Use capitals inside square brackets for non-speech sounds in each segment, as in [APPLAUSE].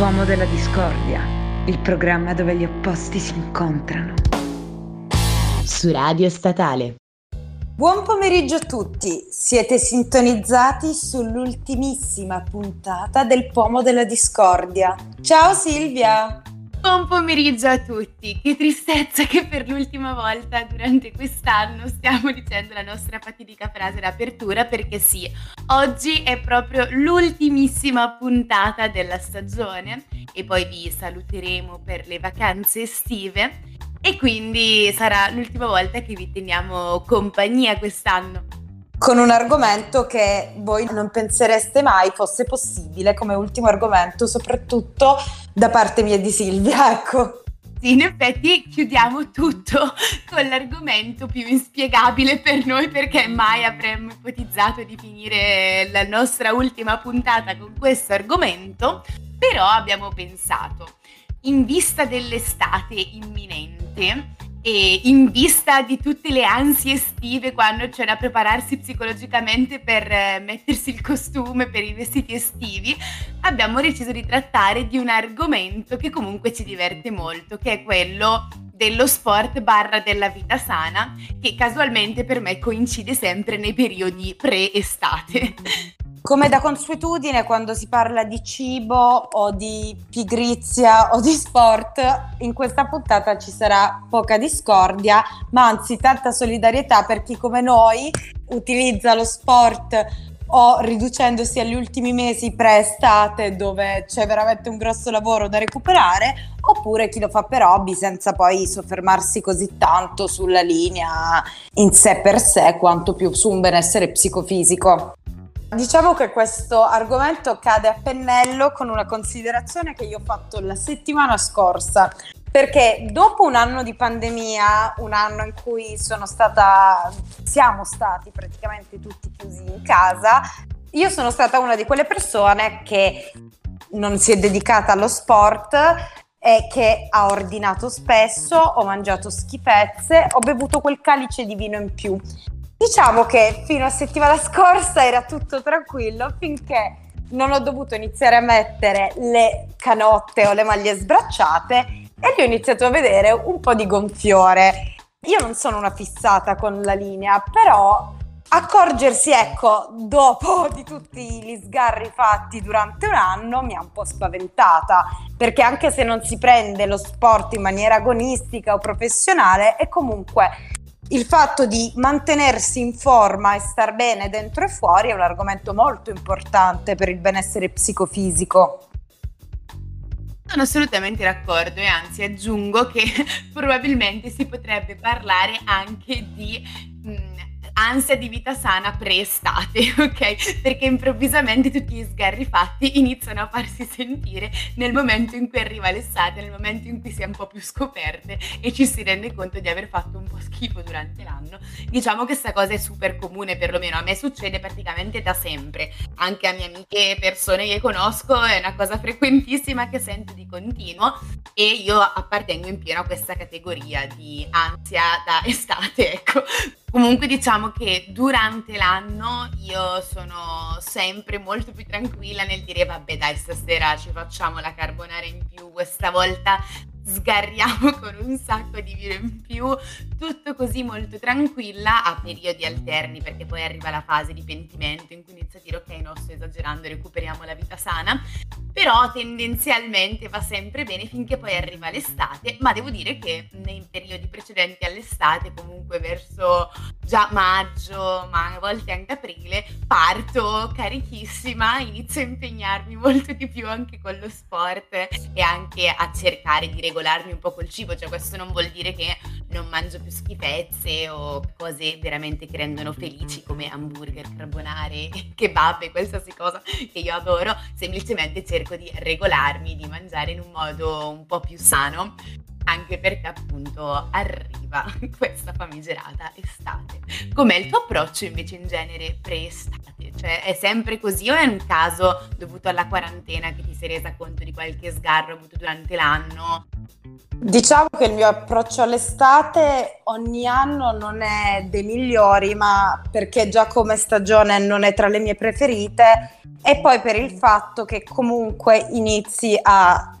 Pomo della Discordia, il programma dove gli opposti si incontrano. Su Radio Statale. Buon pomeriggio a tutti, siete sintonizzati sull'ultimissima puntata del Pomo della Discordia. Ciao Silvia! Buon pomeriggio a tutti, che tristezza che per l'ultima volta durante quest'anno stiamo dicendo la nostra fatidica frase d'apertura perché sì, oggi è proprio l'ultimissima puntata della stagione e poi vi saluteremo per le vacanze estive. E quindi sarà l'ultima volta che vi teniamo compagnia quest'anno con un argomento che voi non pensereste mai fosse possibile come ultimo argomento, soprattutto da parte mia di Silvia, [LAUGHS] ecco. Sì, in effetti chiudiamo tutto [LAUGHS] con l'argomento più inspiegabile per noi perché mai avremmo ipotizzato di finire la nostra ultima puntata con questo argomento, però abbiamo pensato, in vista dell'estate imminente, e in vista di tutte le ansie estive quando c'è da prepararsi psicologicamente per eh, mettersi il costume per i vestiti estivi, abbiamo deciso di trattare di un argomento che comunque ci diverte molto, che è quello dello sport barra della vita sana, che casualmente per me coincide sempre nei periodi pre-estate. Come da consuetudine, quando si parla di cibo o di pigrizia o di sport, in questa puntata ci sarà poca discordia, ma anzi tanta solidarietà per chi come noi utilizza lo sport o riducendosi agli ultimi mesi pre-estate dove c'è veramente un grosso lavoro da recuperare, oppure chi lo fa per hobby senza poi soffermarsi così tanto sulla linea in sé per sé quanto più su un benessere psicofisico. Diciamo che questo argomento cade a pennello con una considerazione che io ho fatto la settimana scorsa, perché dopo un anno di pandemia, un anno in cui sono stata, siamo stati praticamente tutti chiusi in casa, io sono stata una di quelle persone che non si è dedicata allo sport e che ha ordinato spesso, ho mangiato schifezze, ho bevuto quel calice di vino in più. Diciamo che fino a settimana scorsa era tutto tranquillo finché non ho dovuto iniziare a mettere le canotte o le maglie sbracciate e lì ho iniziato a vedere un po' di gonfiore. Io non sono una fissata con la linea, però accorgersi, ecco, dopo di tutti gli sgarri fatti durante un anno mi ha un po' spaventata, perché anche se non si prende lo sport in maniera agonistica o professionale, è comunque il fatto di mantenersi in forma e star bene dentro e fuori è un argomento molto importante per il benessere psicofisico. Sono assolutamente d'accordo e anzi aggiungo che [LAUGHS] probabilmente si potrebbe parlare anche di mh, mm, ansia di vita sana pre-estate, [LAUGHS] ok? Perché improvvisamente tutti gli sgarri fatti iniziano a farsi sentire nel momento in cui arriva l'estate, nel momento in cui si è un po' più scoperte e ci si rende conto di aver fatto un po' schifo durante l'anno. Diciamo che questa cosa è super comune, perlomeno a me succede praticamente da sempre. Anche a mie amiche, persone che conosco, è una cosa frequentissima che sento di continuo e io appartengo in pieno a questa categoria di ansia da [LAUGHS] estate, ecco. Comunque diciamo che durante l'anno io sono sempre molto più tranquilla nel dire vabbè dai stasera ci facciamo la carbonara in più, questa volta sgarriamo [LAUGHS] con un sacco di vino in più, tutto così molto tranquilla a periodi alterni perché poi arriva la fase di pentimento in cui inizio a dire ok no sto esagerando, recuperiamo la vita sana, però tendenzialmente va sempre bene finché poi arriva l'estate, ma devo dire che nei periodi precedenti all'estate, comunque verso già maggio, ma a volte anche aprile, parto carichissima, inizio a impegnarmi molto di più anche con lo sport e anche a cercare di regolare regolarmi un po' col cibo, cioè questo non vuol dire che non mangio più schifezze o cose veramente che rendono felici come hamburger, carbonare, [LAUGHS] kebab e qualsiasi cosa che io adoro, semplicemente cerco di regolarmi, di mangiare in un modo un po' più sano anche perché appunto arriva [LAUGHS] questa famigerata estate. Com'è il tuo approccio invece in genere pre-estate? Cioè è sempre così o è un caso dovuto alla quarantena che ti sei resa conto di qualche sgarro avuto durante l'anno? Diciamo che il mio approccio all'estate ogni anno non è dei migliori, ma perché già come stagione non è tra le mie preferite. E poi per il fatto che comunque inizi a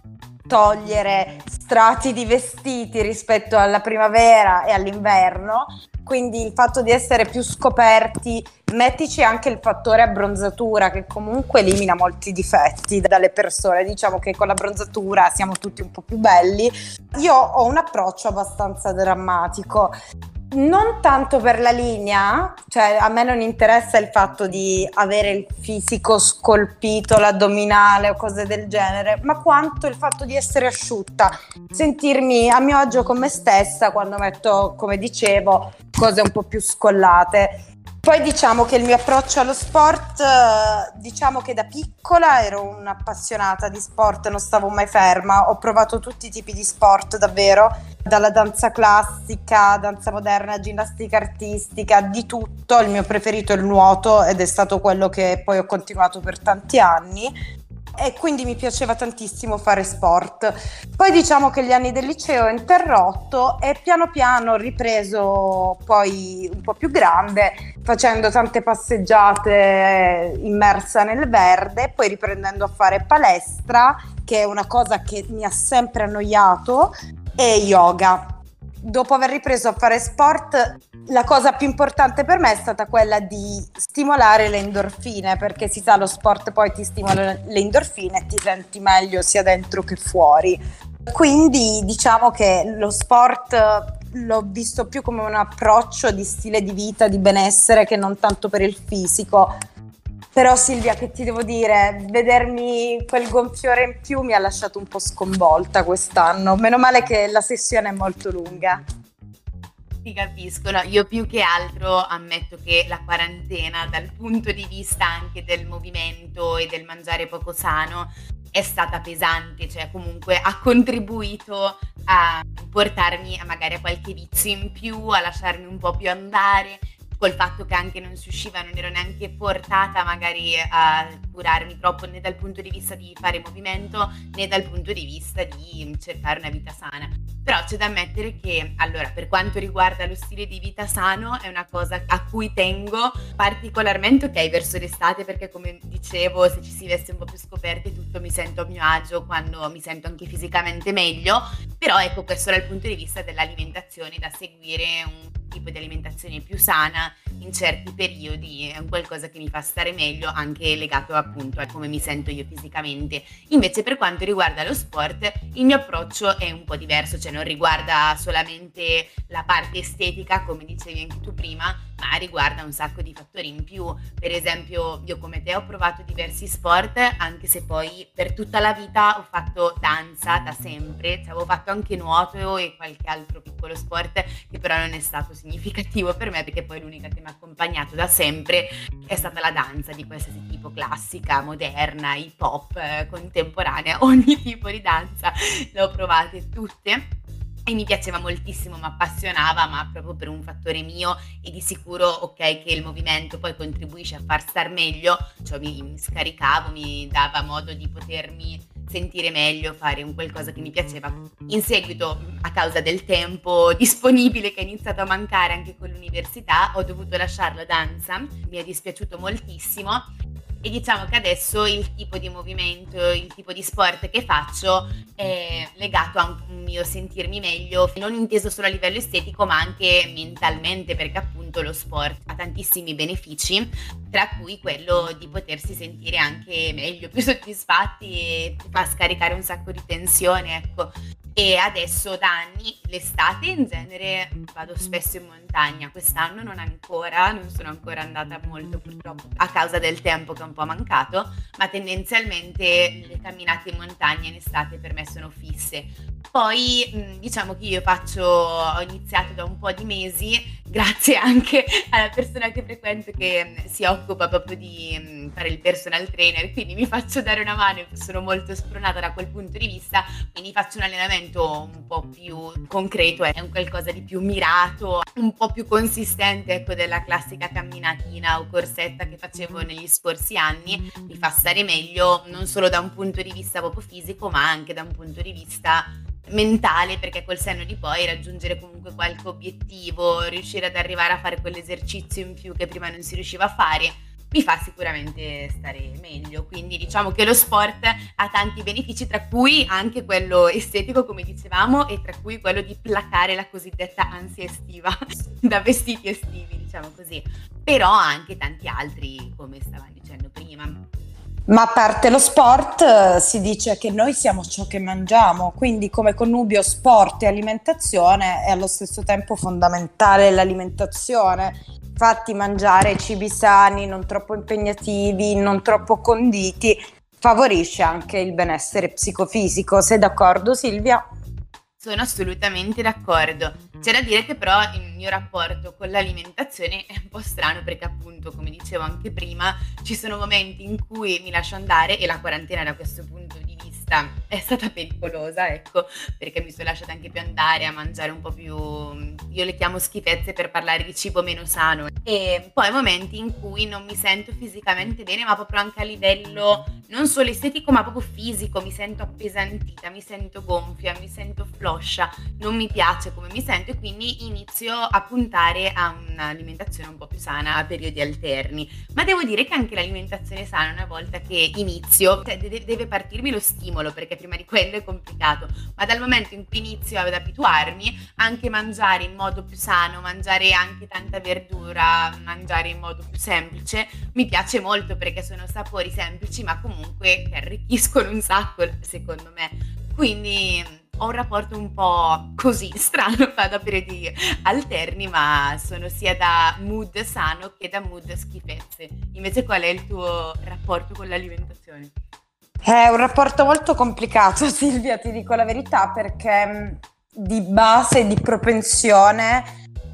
togliere strati di vestiti rispetto alla primavera e all'inverno, quindi il fatto di essere più scoperti, mettici anche il fattore abbronzatura che comunque elimina molti difetti dalle persone, diciamo che con la bronzatura siamo tutti un po' più belli. Io ho un approccio abbastanza drammatico, non tanto per la linea, cioè a me non interessa il fatto di avere il fisico scolpito, l'addominale o cose del genere, ma quanto il fatto di essere asciutta, sentirmi a mio agio con me stessa quando metto, come dicevo, cose un po' più scollate. Poi diciamo che il mio approccio allo sport, eh, diciamo che da piccola ero un'appassionata di sport, non stavo mai ferma, ho provato tutti i tipi di sport davvero, dalla danza classica, danza moderna, ginnastica artistica, di tutto, il mio preferito è il nuoto ed è stato quello che poi ho continuato per tanti anni e quindi mi piaceva tantissimo fare sport. Poi diciamo che gli anni del liceo ho interrotto e piano piano ho ripreso poi un po' più grande, facendo tante passeggiate immersa nel verde, poi riprendendo a fare palestra, che è una cosa che mi ha sempre annoiato, e yoga dopo aver ripreso a fare sport, la cosa più importante per me è stata quella di stimolare le endorfine, perché si sa, lo sport poi ti stimola le endorfine e ti senti meglio sia dentro che fuori. Quindi diciamo che lo sport l'ho visto più come un approccio di stile di vita, di benessere, che non tanto per il fisico. Però Silvia, che ti devo dire, vedermi quel gonfiore in più mi ha lasciato un po' sconvolta quest'anno. Meno male che la sessione è molto lunga. Ti capisco, no, io più che altro ammetto che la quarantena dal punto di vista anche del movimento e del mangiare poco sano è stata pesante, cioè comunque ha contribuito a portarmi a magari a qualche vizio in più, a lasciarmi un po' più andare col fatto che anche non si usciva, non ero neanche portata magari a curarmi troppo né dal punto di vista di fare movimento né dal punto di vista di cercare una vita sana. Però c'è da ammettere che, allora, per quanto riguarda lo stile di vita sano, è una cosa a cui tengo particolarmente, ok, verso l'estate, perché come dicevo, se ci si veste un po' più scoperte, tutto mi sento a mio agio quando mi sento anche fisicamente meglio. Però ecco, questo dal punto di vista dell'alimentazione, da seguire un tipo di alimentazione più sana in certi periodi è un qualcosa che mi fa stare meglio anche legato appunto a come mi sento io fisicamente. Invece per quanto riguarda lo sport il mio approccio è un po' diverso, cioè non riguarda solamente la parte estetica come dicevi anche tu prima, ma riguarda un sacco di fattori in più. Per esempio io come te ho provato diversi sport anche se poi per tutta la vita ho fatto danza da sempre, cioè, avevo fatto anche nuoto e qualche altro piccolo sport che però non è stato significativo per me perché poi l'unica che mi ha accompagnato da sempre è stata la danza di qualsiasi tipo, classica, moderna, hip hop, eh, contemporanea, [LAUGHS] ogni tipo di danza le ho provate tutte e mi piaceva moltissimo, mi appassionava, ma proprio per un fattore mio e di sicuro, ok, che il movimento poi contribuisce a far star meglio, cioè mi, mi scaricavo, mi dava modo di potermi sentire meglio, fare un qualcosa che mi piaceva. In seguito, a causa del tempo disponibile che è iniziato a mancare anche con l'università, ho dovuto lasciare la danza, mi è dispiaciuto moltissimo e diciamo che adesso il tipo di movimento, il tipo di sport che faccio è legato a un mio sentirmi meglio, non inteso solo a livello estetico ma anche mentalmente perché appunto lo sport ha tantissimi benefici, tra cui quello di potersi sentire anche meglio, più [LAUGHS] soddisfatti e fa scaricare un sacco di tensione, ecco e adesso da anni l'estate in genere vado spesso in montagna, quest'anno non ancora, non sono ancora andata molto purtroppo a causa del tempo che è un po' mancato, ma tendenzialmente le camminate in montagna in estate per me sono fisse. Poi diciamo che io faccio, ho iniziato da un po' di mesi, grazie anche [LAUGHS] alla persona che frequento che si occupa proprio di fare il personal trainer, quindi mi faccio dare una mano, sono molto spronata da quel punto di vista, quindi faccio un allenamento un po' più concreto, è un qualcosa di più mirato, un po' più consistente ecco, della classica camminatina o corsetta che facevo negli scorsi anni, mi fa stare meglio non solo da un punto di vista proprio fisico, ma anche da un punto di vista mentale perché col senno di poi raggiungere comunque qualche obiettivo, riuscire ad arrivare a fare quell'esercizio in più che prima non si riusciva a fare, mi fa sicuramente stare meglio. Quindi diciamo che lo sport ha tanti benefici, tra cui anche quello estetico, come dicevamo, e tra cui quello di placare la cosiddetta ansia estiva [LAUGHS] da vestiti estivi, diciamo così. Però anche tanti altri, come stavamo dicendo prima. Ma a parte lo sport, eh, si dice che noi siamo ciò che mangiamo, quindi come connubio sport e alimentazione è allo stesso tempo fondamentale l'alimentazione. Infatti mangiare cibi sani, non troppo impegnativi, non troppo conditi, favorisce anche il benessere psicofisico. Sei d'accordo Silvia? Sono assolutamente d'accordo. C'è da dire che però il mio rapporto con l'alimentazione è un po' strano perché appunto, come dicevo anche prima, ci sono momenti in cui mi lascio andare e la quarantena da questo punto di vista è stata pericolosa, ecco, perché mi sono lasciata anche più andare a mangiare un po' più, io le chiamo schifezze per parlare di cibo meno sano. E poi momenti in cui non mi sento fisicamente bene, ma proprio anche a livello non solo estetico, ma proprio fisico, mi sento appesantita, mi sento gonfia, mi sento floscia, non mi piace come mi sento e quindi inizio a puntare a un'alimentazione un po' più sana a periodi alterni. Ma devo dire che anche l'alimentazione sana, una volta che inizio, cioè deve, partirmi lo stimolo, perché prima di quello è complicato, ma dal momento in cui inizio ad abituarmi, anche mangiare in modo più sano, mangiare anche tanta verdura, mangiare in modo più semplice, mi piace molto perché sono sapori semplici, ma comunque che arricchiscono un sacco, secondo me. Quindi ho un rapporto un po' così [LAUGHS] strano, vado a periodi alterni, ma sono sia da mood sano che da mood schifezze. Invece qual è il tuo rapporto con l'alimentazione? È un rapporto molto complicato, [LAUGHS] Silvia, ti dico la verità, perché mm, di base, di propensione,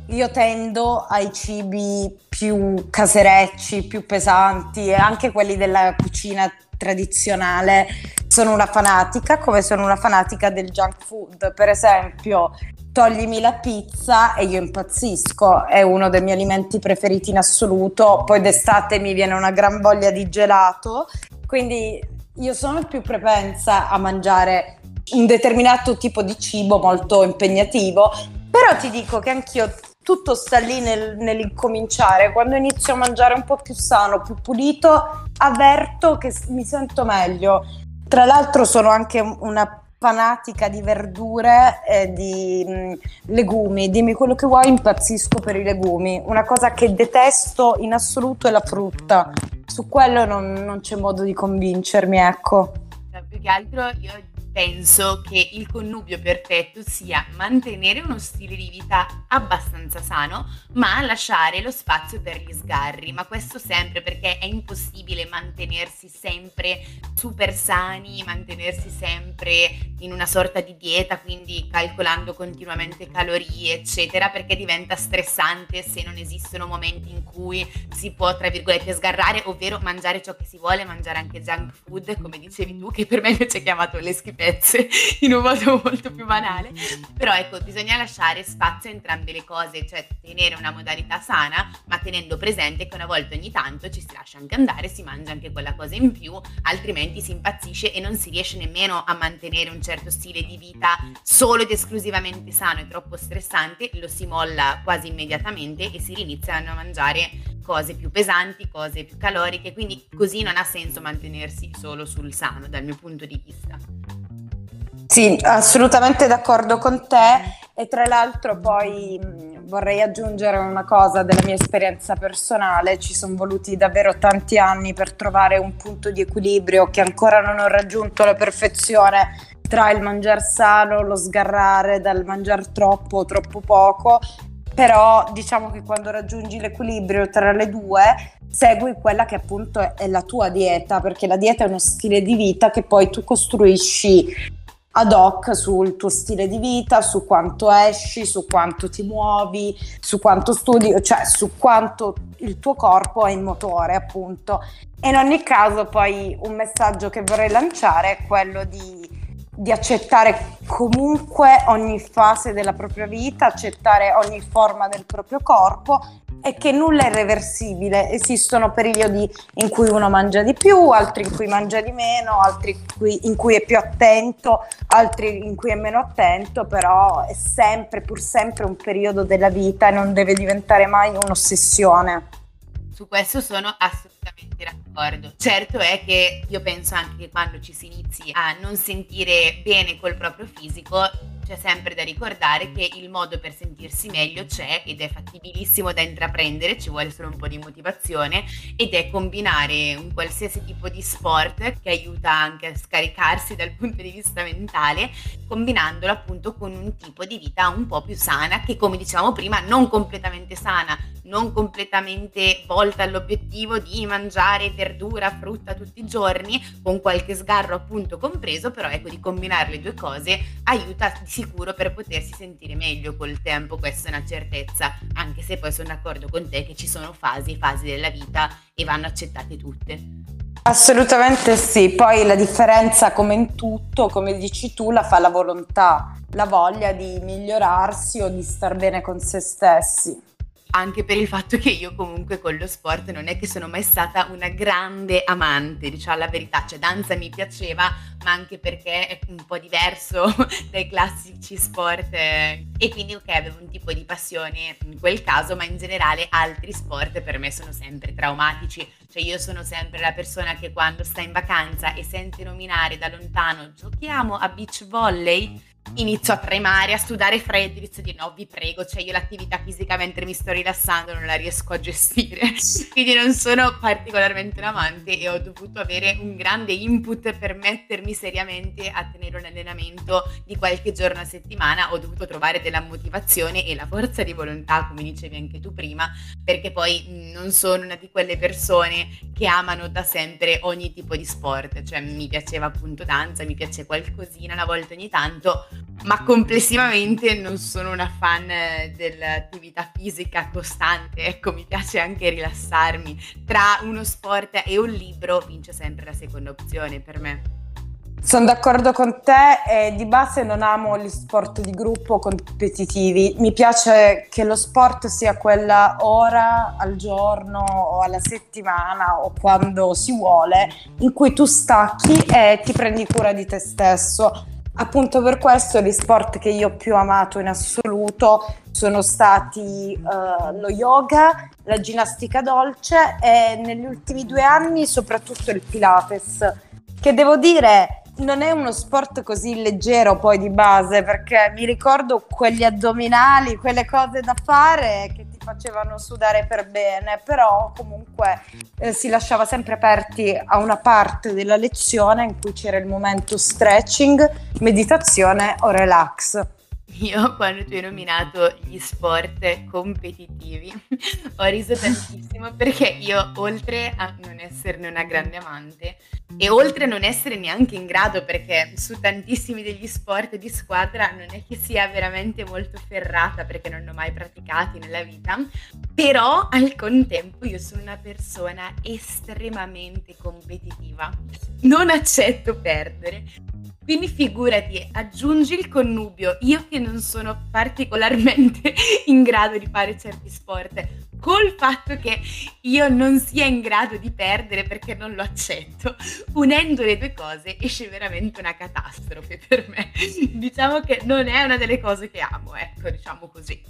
io tendo ai cibi più caserecci, più pesanti e anche quelli della cucina tradizionale sono una fanatica, come sono una fanatica del junk food. Per esempio, toglimi la pizza e io impazzisco, è uno dei miei alimenti preferiti in assoluto. Poi d'estate mi viene una gran voglia di gelato, quindi io sono più propensa a mangiare un determinato tipo di cibo molto impegnativo, però ti dico che anch'io tutto sta lì nel, nell'incominciare. Quando inizio a mangiare un po' più sano, più pulito, avverto che mi sento meglio. Tra l'altro sono anche una fanatica di verdure e di mh, legumi, dimmi quello che vuoi, impazzisco per i legumi. Una cosa che detesto in assoluto è la frutta. Su quello non, non c'è modo di convincermi, ecco. Più che altro io penso che il connubio perfetto sia mantenere uno stile di vita abbastanza sano, ma lasciare lo spazio per gli sgarri. Ma questo sempre perché è impossibile mantenersi sempre super sani, mantenersi sempre in una sorta di dieta, quindi calcolando continuamente calorie, eccetera, perché diventa stressante se non esistono momenti in cui si può, tra virgolette, sgarrare, ovvero mangiare ciò che si vuole, mangiare anche junk food, come dicevi tu, che per me invece è chiamato le schifezze pezze [LAUGHS] in un modo molto più banale. Però ecco, bisogna lasciare spazio a entrambe le cose, cioè tenere una modalità sana, ma tenendo presente che una volta ogni tanto ci si lascia anche andare, si mangia anche quella cosa in più, altrimenti si impazzisce e non si riesce nemmeno a mantenere un certo stile di vita solo ed esclusivamente sano e troppo stressante, lo si molla quasi immediatamente e si riniziano a mangiare cose più pesanti, cose più caloriche, quindi così non ha senso mantenersi solo sul sano dal mio punto di vista. Sì, assolutamente d'accordo con te. E tra l'altro poi vorrei aggiungere una cosa della mia esperienza personale, ci sono voluti davvero tanti anni per trovare un punto di equilibrio che ancora non ho raggiunto la perfezione tra il mangiare sano, lo sgarrare dal mangiare troppo o troppo poco, però diciamo che quando raggiungi l'equilibrio tra le due segui quella che appunto è la tua dieta, perché la dieta è uno stile di vita che poi tu costruisci ad hoc sul tuo stile di vita, su quanto esci, su quanto ti muovi, su quanto studi, cioè su quanto il tuo corpo è in motore, appunto. E in ogni caso, poi un messaggio che vorrei lanciare è quello di, di accettare comunque ogni fase della propria vita, accettare ogni forma del proprio corpo è che nulla è irreversibile, esistono periodi in cui uno mangia di più, altri in cui mangia di meno, altri in cui, in cui è più attento, altri in cui è meno attento, però è sempre, pur sempre un periodo della vita e non deve diventare mai un'ossessione. Su questo sono assolutamente d'accordo. Certo è che io penso anche che quando ci si inizi a non sentire bene col proprio fisico, c'è sempre da ricordare che il modo per sentirsi meglio c'è ed è fattibilissimo da intraprendere, ci vuole solo un po' di motivazione ed è combinare un qualsiasi tipo di sport che aiuta anche a scaricarsi dal punto di vista mentale, combinandolo appunto con un tipo di vita un po' più sana che come dicevamo prima non completamente sana, non completamente volta all'obiettivo di mangiare verdura, frutta tutti i giorni, con qualche sgarro appunto compreso, però ecco di combinare le due cose aiuta di sicuro per potersi sentire meglio col tempo, questa è una certezza, anche se poi sono d'accordo con te che ci sono fasi e fasi della vita e vanno accettate tutte. Assolutamente sì, poi la differenza come in tutto, come dici tu, la fa la volontà, la voglia di migliorarsi o di star bene con se stessi anche per il fatto che io comunque con lo sport non è che sono mai stata una grande amante, diciamo la verità, cioè danza mi piaceva, ma anche perché è un po' diverso [LAUGHS] dai classici sport eh, e quindi ok avevo un tipo di passione in quel caso, ma in generale altri sport per me sono sempre traumatici, cioè io sono sempre la persona che quando sta in vacanza e sente nominare da lontano giochiamo a beach volley inizio a tremare, a sudare freddo, inizio a dire no, vi prego, cioè io l'attività fisica mentre mi sto rilassando non la riesco a gestire, [LAUGHS] quindi non sono particolarmente un amante e ho dovuto avere un grande input per mettermi seriamente a tenere un allenamento di qualche giorno a settimana, ho dovuto trovare della motivazione e la forza di volontà, come dicevi anche tu prima, perché poi non sono una di quelle persone che amano da sempre ogni tipo di sport, cioè mi piaceva appunto danza, mi piace qualcosina una volta ogni tanto, ma complessivamente non sono una fan dell'attività fisica costante, ecco, mi piace anche rilassarmi. Tra uno sport e un libro vince sempre la seconda opzione per me. Sono d'accordo con te e di base non amo gli sport di gruppo competitivi. Mi piace che lo sport sia quella ora al giorno o alla settimana o quando si vuole in cui tu stacchi e ti prendi cura di te stesso Appunto per questo gli sport che io ho più amato in assoluto sono stati uh, lo yoga, la ginnastica dolce e negli ultimi due anni soprattutto il Pilates, che devo dire non è uno sport così leggero poi di base perché mi ricordo quegli addominali, quelle cose da fare che ti facevano sudare per bene, però comunque eh, si lasciava sempre aperti a una parte della lezione in cui c'era il momento stretching, meditazione o relax. Io quando tu hai nominato gli sport competitivi ho riso tantissimo perché io oltre a non esserne una grande amante e oltre a non essere neanche in grado perché su tantissimi degli sport di squadra non è che sia veramente molto ferrata perché non ne ho mai praticati nella vita, però al contempo io sono una persona estremamente competitiva. Non accetto perdere. Quindi figurati, aggiungi il connubio, io che non sono particolarmente [LAUGHS] in grado di fare certi sport, col fatto che io non sia in grado di perdere perché non lo accetto, unendo le due cose esce veramente una catastrofe per me. [LAUGHS] Diciamo che non è una delle cose che amo, ecco, diciamo così.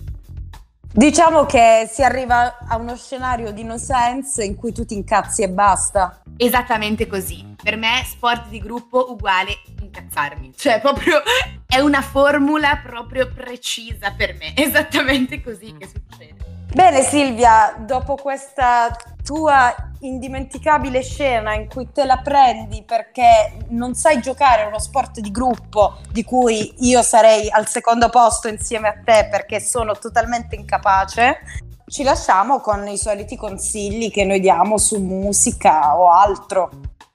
Diciamo che si arriva a uno scenario di no sense in cui tu ti incazzi e basta. Esattamente così. Per me sport di gruppo uguale incazzarmi. Cioè, proprio [LAUGHS] è una formula proprio precisa per me. [LAUGHS] Esattamente così che succede. Bene Silvia, dopo questa tua indimenticabile scena in cui te la prendi perché non sai giocare a uno sport di gruppo di cui io sarei al secondo posto insieme a te perché sono totalmente incapace, ci lasciamo con i soliti consigli che noi diamo su musica o altro.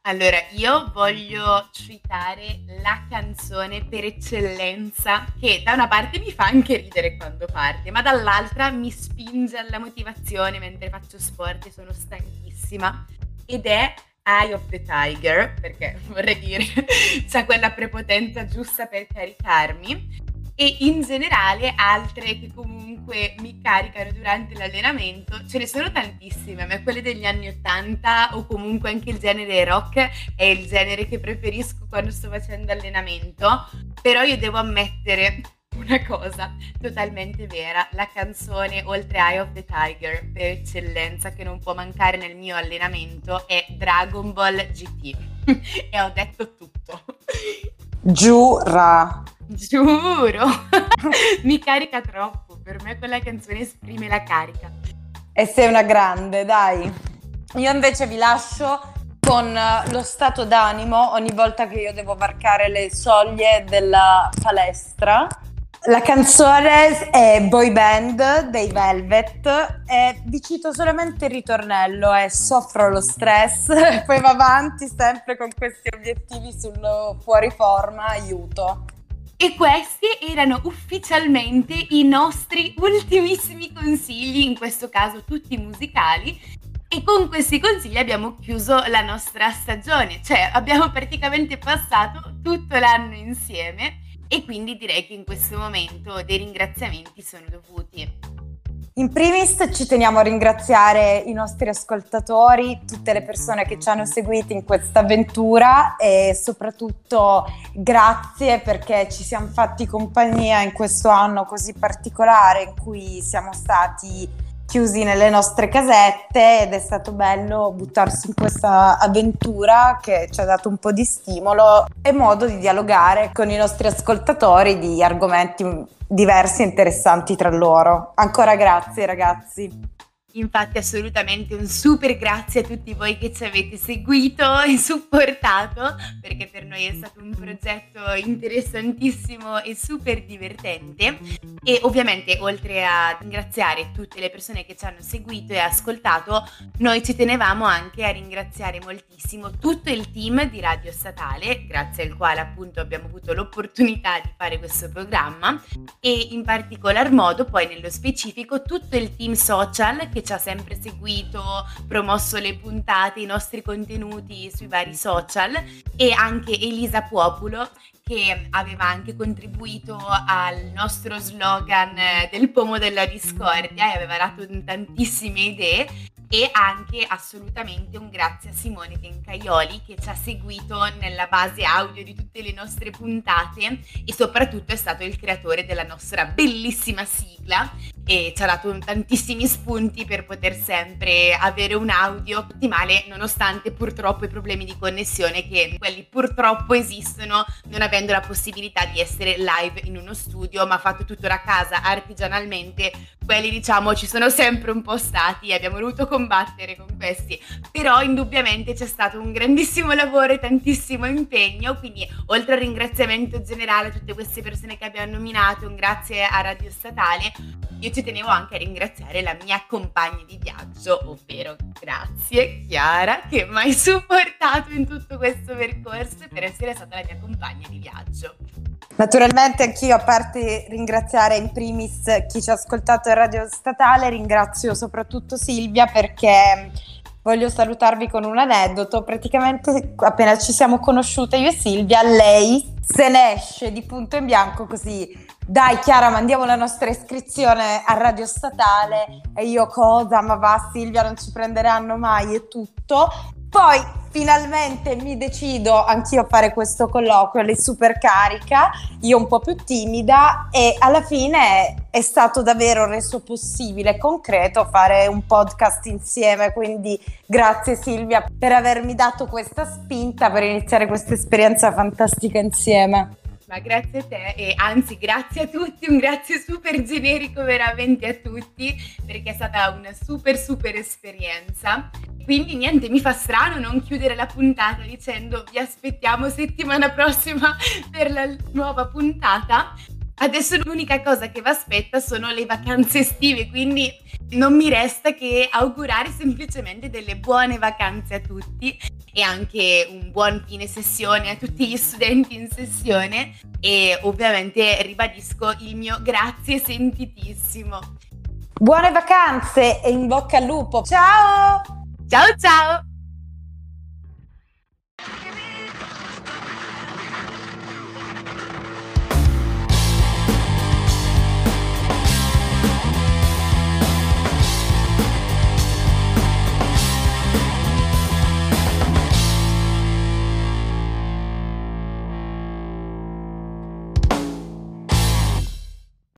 Allora, io voglio citare la canzone per eccellenza che da una parte mi fa anche ridere quando parte, ma dall'altra mi spinge alla motivazione mentre faccio sport e sono stanchissima. Ed è Eye of the Tiger, perché vorrei dire, [LAUGHS] c'è quella prepotenza giusta per caricarmi e in generale altre che comunque mi caricano durante l'allenamento, ce ne sono tantissime, ma quelle degli anni 80 o comunque anche il genere rock è il genere che preferisco quando sto facendo allenamento, però io devo ammettere una cosa totalmente vera, la canzone oltre Eye of the Tiger per eccellenza che non può mancare nel mio allenamento è Dragon Ball GT [LAUGHS] e ho detto tutto. Giura. Giuro, [LAUGHS] mi carica troppo, per me quella canzone esprime la carica. E sei una grande, dai. Io invece vi lascio con lo stato d'animo ogni volta che io devo varcare le soglie della palestra la canzone è Boy Band dei Velvet e vi cito solamente il ritornello, è Soffro lo stress, [LAUGHS] poi va avanti sempre con questi obiettivi sul fuori forma, aiuto. E questi erano ufficialmente i nostri ultimissimi consigli, in questo caso tutti musicali, e con questi consigli abbiamo chiuso la nostra stagione, cioè abbiamo praticamente passato tutto l'anno insieme e quindi direi che in questo momento dei ringraziamenti sono dovuti. In primis ci teniamo a ringraziare i nostri ascoltatori, tutte le persone che ci hanno seguiti in questa avventura e soprattutto grazie perché ci siamo fatti compagnia in questo anno così particolare in cui siamo stati chiusi nelle nostre casette ed è stato bello buttarsi in questa avventura che ci ha dato un po' di stimolo e modo di dialogare con i nostri ascoltatori di argomenti diversi e interessanti tra loro. Ancora grazie ragazzi. Infatti assolutamente un super grazie a tutti voi che ci avete seguito e supportato perché per noi è stato un progetto interessantissimo e super divertente. E ovviamente oltre a ringraziare tutte le persone che ci hanno seguito e ascoltato noi ci tenevamo anche a ringraziare moltissimo tutto il team di Radio Statale grazie al quale appunto abbiamo avuto l'opportunità di fare questo programma. E in particolar modo poi nello specifico tutto il team social che ci ha sempre seguito, promosso le puntate, i nostri contenuti sui vari social e anche Elisa Populo che aveva anche contribuito al nostro slogan del pomo della discordia e aveva dato tantissime idee e anche assolutamente un grazie a Simone Tencaioli che ci ha seguito nella base audio di tutte le nostre puntate e soprattutto è stato il creatore della nostra bellissima sigla e ci ha dato tantissimi spunti per poter sempre avere un audio ottimale nonostante purtroppo i problemi di connessione che quelli purtroppo esistono non avendo la possibilità di essere live in uno studio ma fatto tutto da casa artigianalmente quelli diciamo ci sono sempre un po' stati e abbiamo voluto combattere con questi. Però indubbiamente c'è stato un grandissimo lavoro e tantissimo impegno quindi oltre al ringraziamento generale a tutte queste persone che abbiamo nominato un grazie a Radio Statale io ci tenevo anche a ringraziare la mia compagna di viaggio ovvero grazie Chiara che mi hai supportato in tutto questo percorso per essere stata la mia compagna di viaggio Naturalmente anch'io, a parte ringraziare in primis chi ci ha ascoltato in radio statale, ringrazio soprattutto Silvia perché voglio salutarvi con un aneddoto. Praticamente appena ci siamo conosciute io e Silvia, lei se ne esce di punto in bianco così. Dai Chiara, mandiamo la nostra iscrizione a Radio Statale e io cosa? Ma va Silvia, non ci prenderanno mai e tutto. Poi finalmente mi decido anch'io a fare questo colloquio, lei super carica, io un po' più timida e alla fine è stato davvero reso possibile, concreto, fare un podcast insieme, quindi grazie Silvia per avermi dato questa spinta per iniziare questa esperienza fantastica insieme. Ma grazie a te e anzi grazie a tutti, un grazie super generico veramente a tutti perché è stata una super super esperienza. Quindi niente, mi fa strano non chiudere la puntata dicendo vi aspettiamo settimana prossima per la nuova puntata. Adesso l'unica cosa che vi aspetta sono le vacanze estive, quindi non mi resta che augurare semplicemente delle buone vacanze a tutti e anche un buon fine sessione a tutti gli studenti in sessione e ovviamente ribadisco il mio grazie sentitissimo. Buone vacanze e in bocca al lupo. Ciao! Ciao ciao!